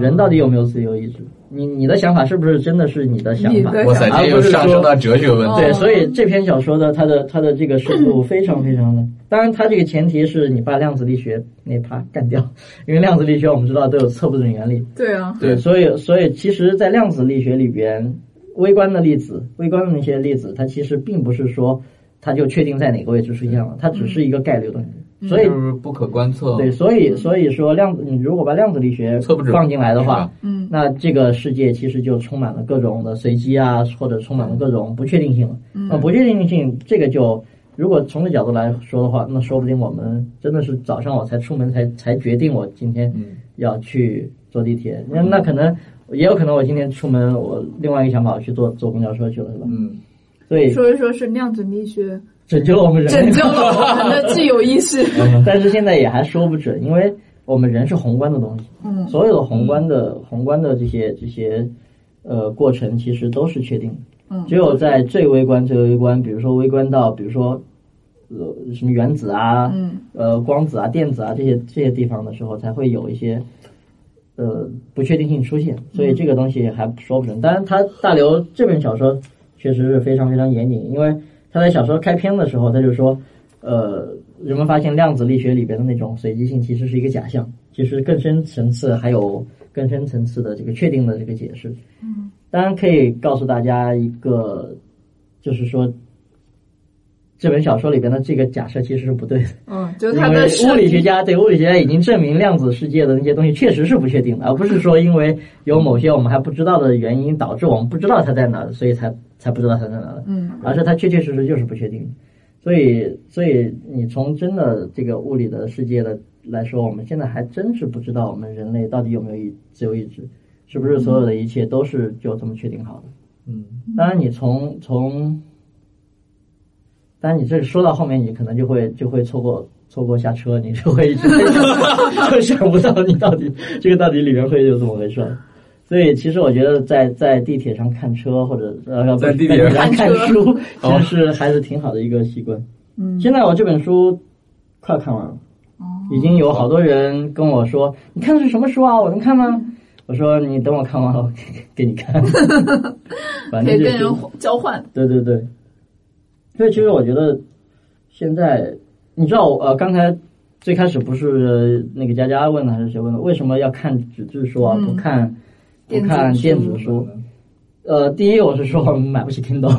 人到底有没有自由意志？你你的想法是不是真的是你的想法？哇塞，这又上升到哲学问题。对，所以这篇小说的它的它的这个深度 非常非常的。当然，它这个前提是你把量子力学那趴干掉，因为量子力学我们知道都有测不准原理。对啊，对，所以所以其实，在量子力学里边，微观的粒子、微观的那些粒子，它其实并不是说它就确定在哪个位置出现了，它只是一个概率的东西。所以不可观测。对，所以所以说量子，你如果把量子力学放进来的话，嗯，那这个世界其实就充满了各种的随机啊，或者充满了各种不确定性了。嗯，那不确定性这个就如果从这角度来说的话，那说不定我们真的是早上我才出门才才决定我今天要去坐地铁。那那可能也有可能我今天出门，我另外一个想法我去坐坐公交车去了，是吧？嗯，所以说一说是量子力学拯救了我们人，拯救了我们的自由意识。但是现在也还说不准，因为我们人是宏观的东西，嗯，所有的宏观的宏观的这些这些呃过程其实都是确定的。嗯，只有在最微观、最微观，比如说微观到，比如说呃什么原子啊，嗯，呃光子啊、电子啊这些这些地方的时候，才会有一些呃不确定性出现。所以这个东西还说不准。当然，他大刘这本小说确实是非常非常严谨，因为他在小说开篇的时候他就说，呃，人们发现量子力学里边的那种随机性其实是一个假象，其实更深层次还有更深层次的这个确定的这个解释。嗯。当然可以告诉大家一个，就是说，这本小说里边的这个假设其实是不对的。嗯，就是他的物理学家对物理学家已经证明量子世界的那些东西确实是不确定的，而不是说因为有某些我们还不知道的原因导致我们不知道它在哪，所以才才不知道它在哪了。嗯，而是它确确实实就是不确定。所以，所以你从真的这个物理的世界的来说，我们现在还真是不知道我们人类到底有没有意自由意志。是不是所有的一切都是就这么确定好的？嗯，当然，你从从，当然你这说到后面，你可能就会就会错过错过下车，你就会一直 就想不到你到底这个到底里面会有怎么回事。所以，其实我觉得在在地铁上看车或者呃在地铁上看书，其实是还是挺好的一个习惯。嗯，现在我这本书快看完了，已经有好多人跟我说：“你看的是什么书啊？我能看吗？”我说你等我看完了，我给你看。可以跟人交换。对对对，所以其实我觉得现在你知道呃，刚才最开始不是那个佳佳问的还是谁问的？为什么要看纸质书啊？不看不看电子书？呃，第一我是说买不起 Kindle，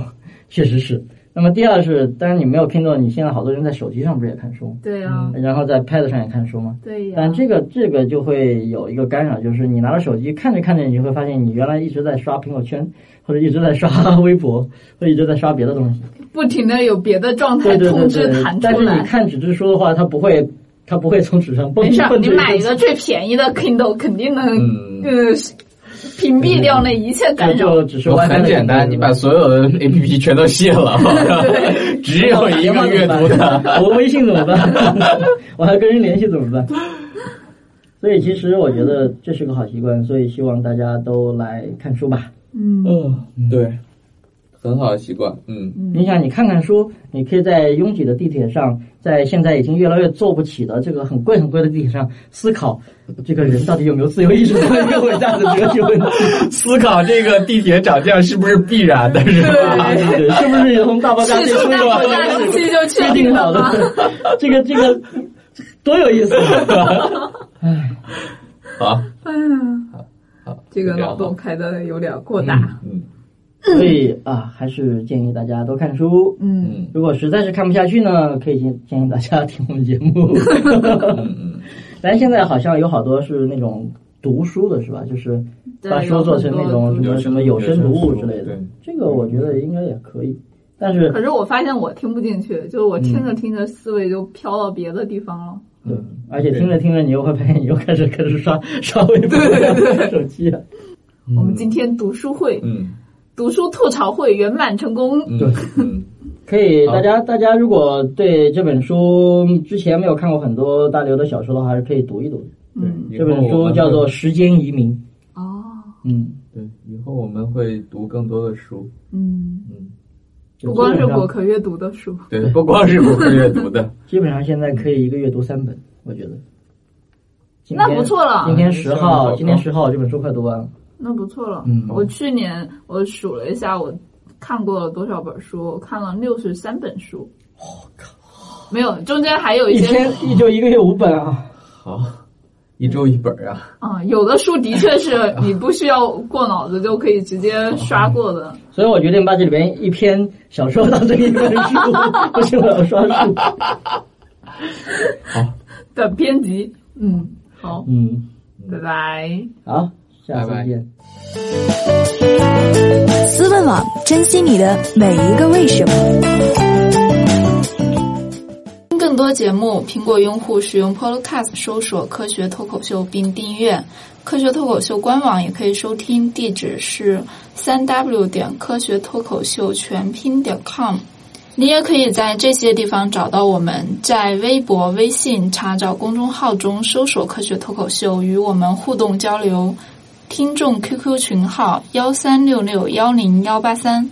确实是。那么第二是，当然你没有 Kindle，你现在好多人在手机上不是也看书？对啊。然后在 Pad 上也看书吗？对呀。但这个这个就会有一个干扰，就是你拿着手机看着看着，你就会发现你原来一直在刷朋友圈，或者一直在刷 微博，或者一直在刷别的东西。不停的有别的状态通知弹出来。但是你看纸质书的话，它不会，它不会从纸上蹦。没事，你买一个最便宜的 Kindle，肯定能呃。屏蔽掉那一切干扰，就只是很简单，你把所有的 A P P 全都卸了，只有一个阅读的。我微信怎么办？我还跟人联系怎么办？所以其实我觉得这是个好习惯，所以希望大家都来看书吧。嗯嗯，对。很好的习惯，嗯，你想，你看看书，你可以在拥挤的地铁上，在现在已经越来越坐不起的这个很贵很贵的地铁上思考，这个人到底有没有自由意志，这么一个伟大的哲学问题。思考这个地铁涨价是不是必然的，是吧？对，是不是从大爆炸最初大爆炸时期就确定好了？这个这个多有意思！哎，好，哎呀，好，这个脑洞开的有点过大，嗯。所以啊，还是建议大家多看书。嗯，如果实在是看不下去呢，可以建建议大家听我们节目。咱现在好像有好多是那种读书的，是吧？就是把书做成那种什么什么有声读物之类的。这个我觉得应该也可以。但是，可是我发现我听不进去，就是我听着听着思维就飘到别的地方了。对，而且听着听着，你又会发现你又开始开始刷刷微博、手机了。我们今天读书会，嗯。读书吐槽会圆满成功。对，可以，大家大家如果对这本书之前没有看过很多大刘的小说的话，还是可以读一读。嗯，这本书叫做《时间移民》。哦，嗯，对，以后我们会读更多的书。嗯嗯，不光是果壳阅读的书，对，不光是果壳阅读的，基本上现在可以一个月读三本，我觉得。那不错了。今天十号，今天十号这本书快读完了。那不错了。嗯，我去年我数了一下，我看过了多少本书？我看了六十三本书。我靠！没有，中间还有一些。一天一周一个月五本啊！好，一周一本啊。啊，有的书的确是 你不需要过脑子就可以直接刷过的。所以我决定把这里边一篇小说当成一本书，不行我要刷书。好。的编辑，嗯，好，嗯，拜拜。好。下次见。思问网，珍惜你的每一个为什么。更多节目，苹果用户使用 Podcast 搜索“科学脱口秀”并订阅。科学脱口秀官网也可以收听，地址是三 w 点科学脱口秀全拼点 com。你也可以在这些地方找到我们，在微博、微信查找公众号中搜索“科学脱口秀”，与我们互动交流。听众 QQ 群号：幺三六六幺零幺八三。